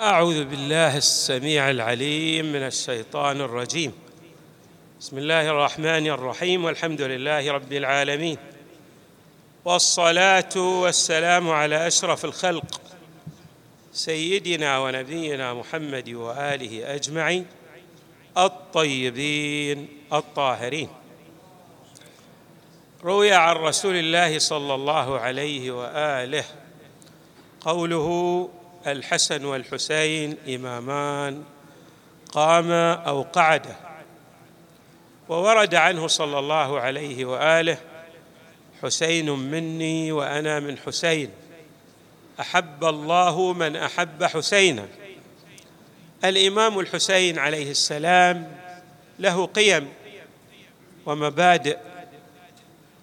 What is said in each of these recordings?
أعوذ بالله السميع العليم من الشيطان الرجيم. بسم الله الرحمن الرحيم والحمد لله رب العالمين. والصلاة والسلام على أشرف الخلق سيدنا ونبينا محمد وآله أجمعين الطيبين الطاهرين. روي عن رسول الله صلى الله عليه وآله قوله الحسن والحسين إمامان قاما أو قعدا وورد عنه صلى الله عليه وآله حسين مني وأنا من حسين أحب الله من أحب حسينا. الإمام الحسين عليه السلام له قيم ومبادئ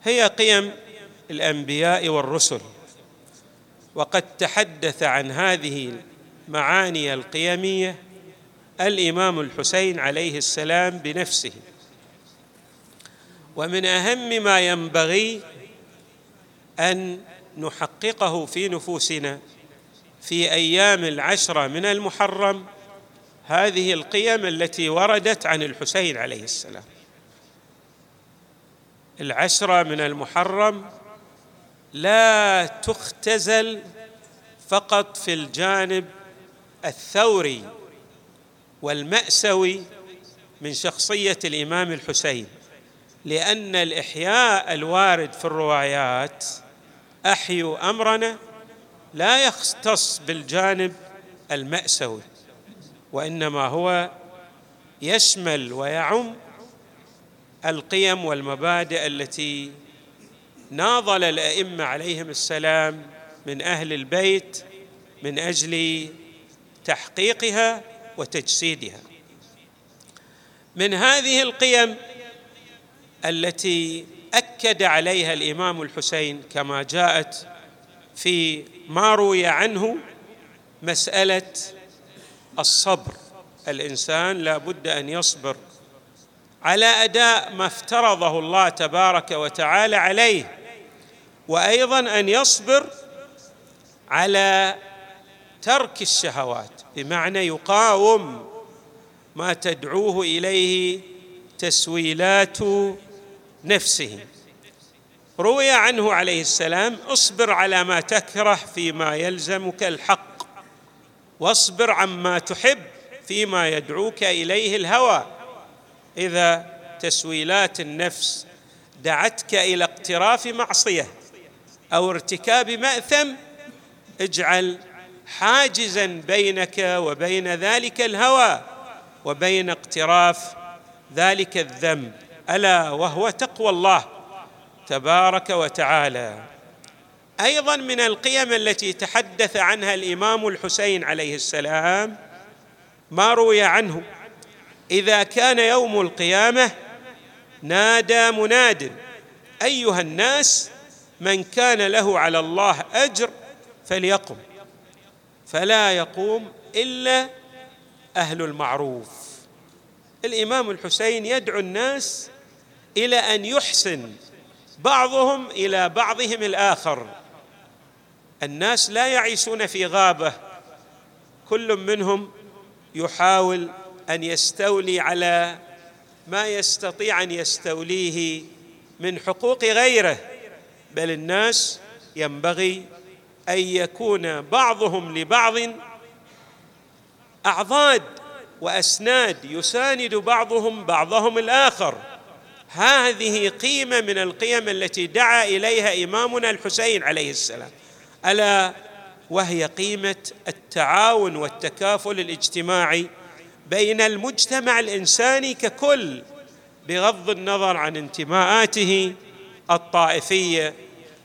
هي قيم الأنبياء والرسل. وقد تحدث عن هذه المعاني القيمية الإمام الحسين عليه السلام بنفسه. ومن أهم ما ينبغي أن نحققه في نفوسنا في أيام العشره من المحرم هذه القيم التي وردت عن الحسين عليه السلام. العشره من المحرم لا تختزل فقط في الجانب الثوري والماسوي من شخصية الإمام الحسين لأن الإحياء الوارد في الروايات أحيوا أمرنا لا يختص بالجانب الماسوي وإنما هو يشمل ويعم القيم والمبادئ التي ناضل الأئمة عليهم السلام من أهل البيت من أجل تحقيقها وتجسيدها. من هذه القيم التي أكد عليها الإمام الحسين كما جاءت في ما روي عنه مسألة الصبر. الإنسان لا بد أن يصبر على أداء ما افترضه الله تبارك وتعالى عليه. وأيضا أن يصبر على ترك الشهوات بمعنى يقاوم ما تدعوه إليه تسويلات نفسه. روي عنه عليه السلام اصبر على ما تكره فيما يلزمك الحق واصبر عما تحب فيما يدعوك إليه الهوى. إذا تسويلات النفس دعتك إلى اقتراف معصية أو ارتكاب مأثم اجعل حاجزا بينك وبين ذلك الهوى وبين اقتراف ذلك الذنب. ألا وهو تقوى الله تبارك وتعالى. أيضا من القيم التي تحدث عنها الإمام الحسين عليه السلام ما روي عنه إذا كان يوم القيامة نادى مناد أيها الناس من كان له على الله أجر فليقم فلا يقوم إلا أهل المعروف. الإمام الحسين يدعو الناس إلى أن يحسن بعضهم إلى بعضهم الآخر. الناس لا يعيشون في غابة كل منهم يحاول أن يستولي على ما يستطيع أن يستوليه من حقوق غيره. بل الناس ينبغي أن يكون بعضهم لبعض أعضاد وأسناد يساند بعضهم بعضهم الآخر. هذه قيمة من القيم التي دعا إليها إمامنا الحسين عليه السلام. ألا وهي قيمة التعاون والتكافل الاجتماعي بين المجتمع الإنساني ككل بغض النظر عن انتماءاته الطائفية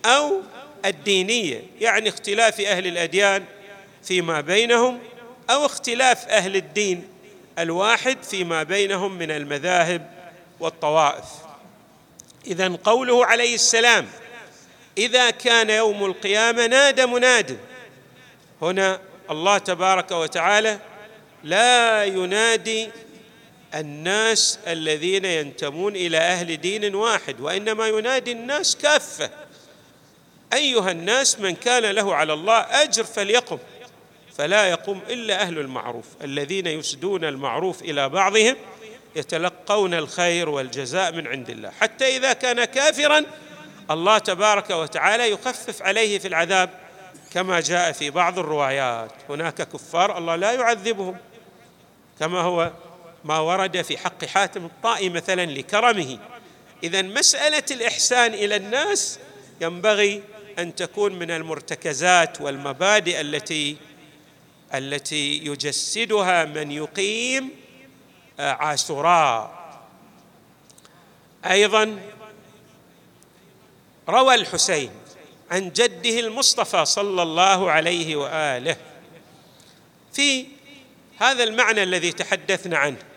أو الدينية يعني اختلاف أهل الأديان فيما بينهم أو اختلاف أهل الدين الواحد فيما بينهم من المذاهب والطوائف. اذا قوله عليه السلام إذا كان يوم القيامة نادى مناد. هنا الله تبارك وتعالى لا ينادي الناس الذين ينتمون إلى أهل دين واحد وإنما ينادي الناس كافة. أيها الناس من كان له على الله أجر فليقم. فلا يقوم إلا أهل المعروف. الذين يسدون المعروف إلى بعضهم يتلقون الخير والجزاء من عند الله. حتى إذا كان كافرا الله تبارك وتعالى يخفف عليه في العذاب كما جاء في بعض الروايات. هناك كفار الله لا يعذبهم كما هو ما ورد في حق حاتم الطائي مثلا لكرمه. اذا مسألة الإحسان إلى الناس ينبغي أن تكون من المرتكزات والمبادئ التي التي يجسدها من يقيم آه، عاشوراء. أيضا روى الحسين عن جده المصطفى صلى الله عليه وآله في هذا المعنى الذي تحدثنا عنه.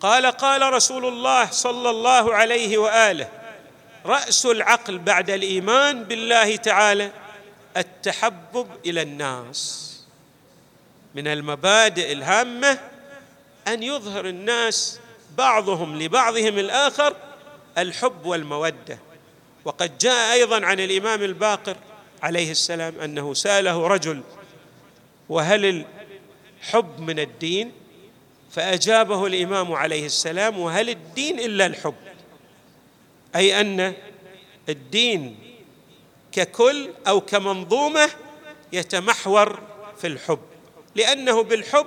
قال قال رسول الله صلى الله عليه وآله رأس العقل بعد الإيمان بالله تعالى التحبب إلى الناس. من المبادئ الهامة أن يظهر الناس بعضهم لبعضهم الآخر الحب والمودة. وقد جاء أيضا عن الإمام الباقر عليه السلام أنه سأله رجل وهل الحب من الدين؟ فأجابه الإمام عليه السلام وهل الدين إلا الحب؟ أي أن الدين ككل أو كمنظومة يتمحور في الحب لأنه بالحب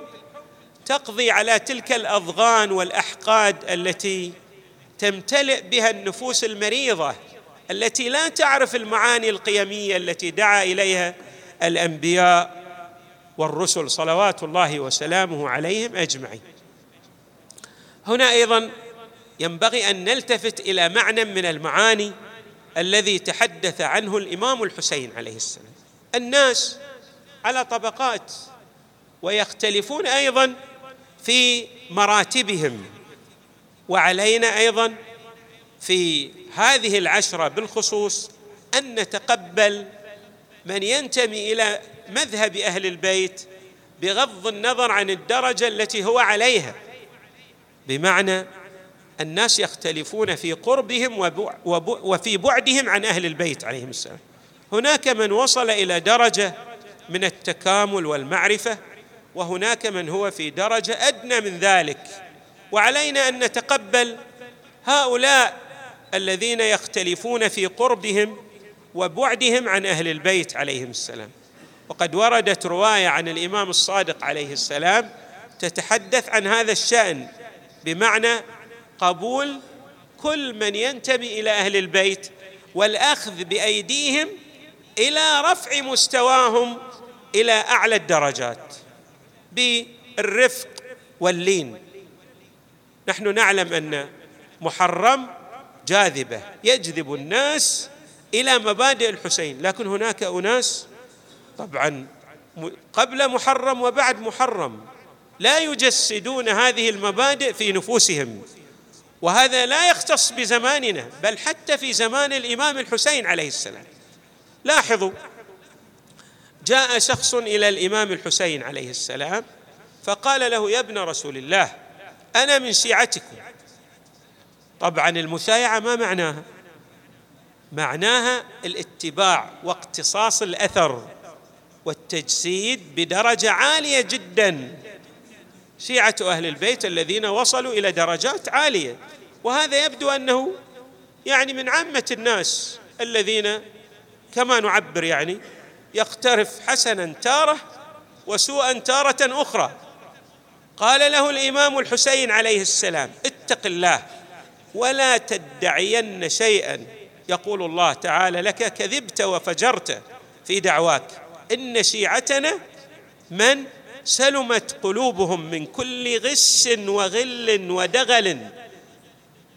تقضي على تلك الأضغان والأحقاد التي تمتلئ بها النفوس المريضة التي لا تعرف المعاني القيمية التي دعا إليها الأنبياء والرسل صلوات الله وسلامه عليهم أجمعين. هنا أيضا ينبغي أن نلتفت إلى معنى من المعاني الذي تحدث عنه الإمام الحسين عليه السلام. الناس على طبقات ويختلفون أيضا في مراتبهم وعلينا أيضا في هذه العشرة بالخصوص أن نتقبل من ينتمي إلى مذهب أهل البيت بغض النظر عن الدرجة التي هو عليها. بمعنى الناس يختلفون في قربهم وفي بعدهم عن أهل البيت عليهم السلام. هناك من وصل إلى درجة من التكامل والمعرفة وهناك من هو في درجة أدنى من ذلك. وعلينا أن نتقبل هؤلاء الذين يختلفون في قربهم وبعدهم عن أهل البيت عليهم السلام. وقد وردت رواية عن الإمام الصادق عليه السلام تتحدث عن هذا الشأن بمعنى قبول كل من ينتمي إلى أهل البيت والأخذ بأيديهم إلى رفع مستواهم إلى أعلى الدرجات بالرفق واللين. نحن نعلم أن محرم جاذبة يجذب الناس إلى مبادئ الحسين لكن هناك أناس طبعا قبل محرم وبعد محرم. لا يجسدون هذه المبادئ في نفوسهم. وهذا لا يختص بزماننا بل حتى في زمان الإمام الحسين عليه السلام. لاحظوا جاء شخص إلى الإمام الحسين عليه السلام فقال له يا ابن رسول الله أنا من شيعتكم. طبعا المشايعة ما معناها؟ معناها الاتباع واقتصاص الأثر. والتجسيد بدرجة عالية جدا. شيعة أهل البيت الذين وصلوا إلى درجات عالية. وهذا يبدو أنه يعني من عامة الناس الذين كما نعبر يعني يقترف حسنا تارة وسوءا تارة أخرى. قال له الإمام الحسين عليه السلام اتق الله ولا تدعين شيئا. يقول الله تعالى لك كذبت وفجرت في دعواك. إن شيعتنا من سلمت قلوبهم من كل غش وغل ودغل.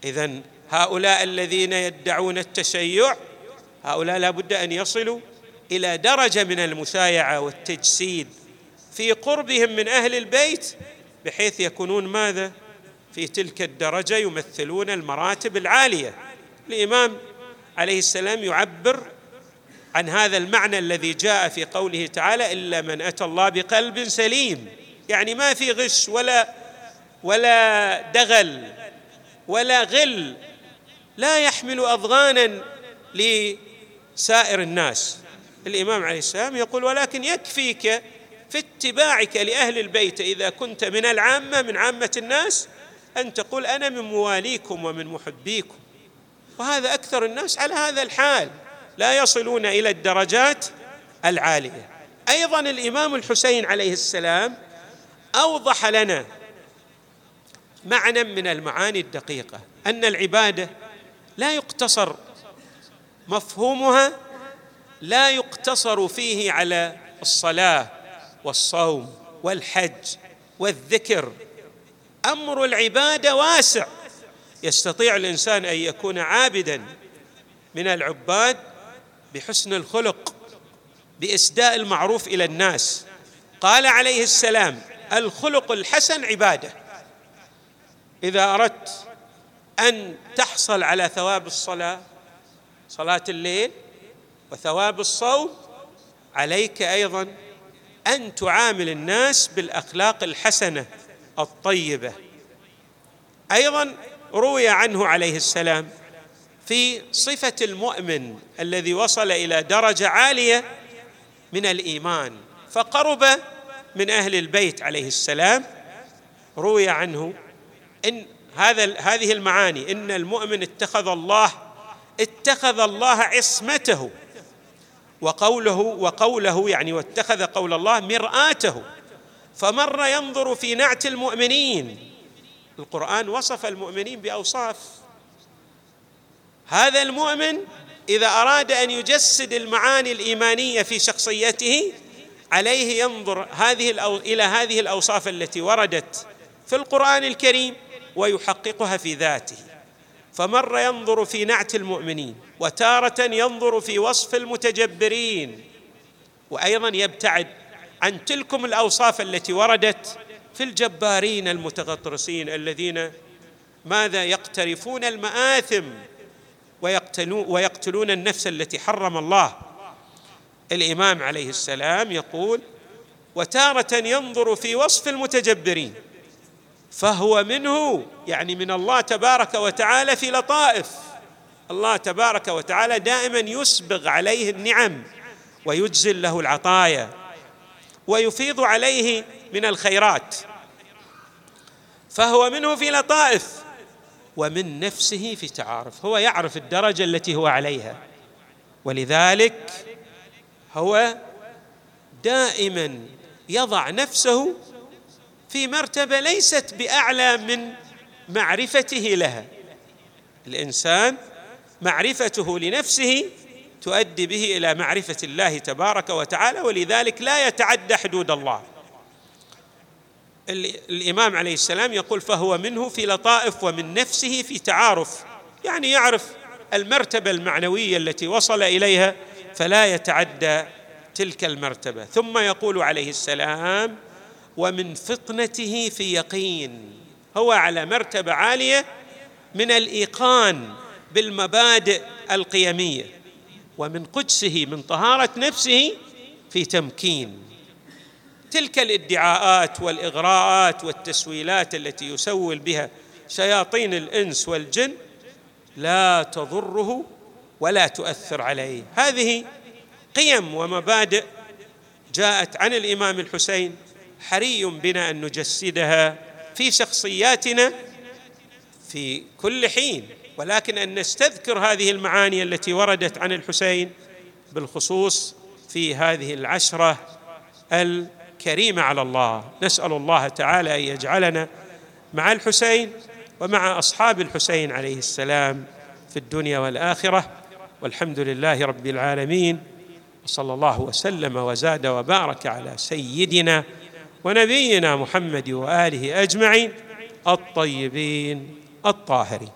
اذا هؤلاء الذين يدعون التشيع هؤلاء لا بد أن يصلوا إلى درجة من المشايعة والتجسيد في قربهم من أهل البيت بحيث يكونون ماذا؟ في تلك الدرجة يمثلون المراتب العالية. الإمام عليه السلام يعبر عن هذا المعنى الذي جاء في قوله تعالى إلا من أتى الله بقلب سليم. يعني ما في غش ولا ولا دغل ولا غل. لا يحمل أضغانا لسائر الناس. الإمام عليه السلام يقول ولكن يكفيك في اتباعك لأهل البيت إذا كنت من العامة من عامة الناس أن تقول أنا من مواليكم ومن محبيكم. وهذا أكثر الناس على هذا الحال. لا يصلون إلى الدرجات العالية. أيضا الإمام الحسين عليه السلام أوضح لنا معنى من المعاني الدقيقة أن العبادة لا يقتصر مفهومها لا يقتصر فيه على الصلاة والصوم والحج والذكر. أمر العبادة واسع. يستطيع الإنسان أن يكون عابدا من العباد بحسن الخلق بإسداء المعروف إلى الناس. قال عليه السلام الخلق الحسن عبادة. إذا أردت أن تحصل على ثواب الصلاة صلاة الليل وثواب الصوم عليك أيضا أن تعامل الناس بالأخلاق الحسنة الطيبة. أيضا روي عنه عليه السلام في صفة المؤمن الذي وصل إلى درجة عالية من الإيمان فقرب من أهل البيت عليه السلام. روي عنه إن هذا هذه المعاني إن المؤمن اتخذ الله اتخذ الله عصمته وقوله وقوله يعني واتخذ قول الله مرآته. فمر ينظر في نعت المؤمنين. القرآن وصف المؤمنين بأوصاف هذا المؤمن إذا أراد أن يجسد المعاني الإيمانية في شخصيته عليه ينظر هذه الأو... إلى هذه الأوصاف التي وردت في القرآن الكريم ويحققها في ذاته. فمر ينظر في نعت المؤمنين وتارة ينظر في وصف المتجبرين. وأيضا يبتعد عن تلكم الأوصاف التي وردت في الجبارين المتغطرسين الذين ماذا يقترفون المآثم ويقتلون, النفس التي حرم الله. الإمام عليه السلام يقول وتارة ينظر في وصف المتجبرين فهو منه يعني من الله تبارك وتعالى في لطائف. الله تبارك وتعالى دائما يسبغ عليه النعم ويجزل له العطايا ويفيض عليه من الخيرات. فهو منه في لطائف. ومن نفسه في تعارف هو يعرف الدرجة التي هو عليها. ولذلك هو دائما يضع نفسه في مرتبة ليست بأعلى من معرفته لها. الإنسان معرفته لنفسه تؤدي به إلى معرفة الله تبارك وتعالى ولذلك لا يتعدى حدود الله. الإمام عليه السلام يقول فهو منه في لطائف ومن نفسه في تعارف يعني يعرف المرتبة المعنوية التي وصل إليها فلا يتعدى تلك المرتبة. ثم يقول عليه السلام ومن فطنته في يقين هو على مرتبة عالية من الإيقان بالمبادئ القيمية ومن قدسه من طهارة نفسه في تمكين. تلك الادعاءات والإغراءات والتسويلات التي يسول بها شياطين الإنس والجن لا تضره ولا تؤثر عليه. هذه قيم ومبادئ جاءت عن الإمام الحسين حري بنا أن نجسدها في شخصياتنا في كل حين. ولكن أن نستذكر هذه المعاني التي وردت عن الحسين بالخصوص في هذه العشرة الكريمه على الله. نسأل الله تعالى أن يجعلنا مع الحسين ومع أصحاب الحسين عليه السلام في الدنيا والآخرة. والحمد لله رب العالمين. وصلى الله وسلم وزاد وبارك على سيدنا ونبينا محمد وآله أجمعين الطيبين الطاهرين.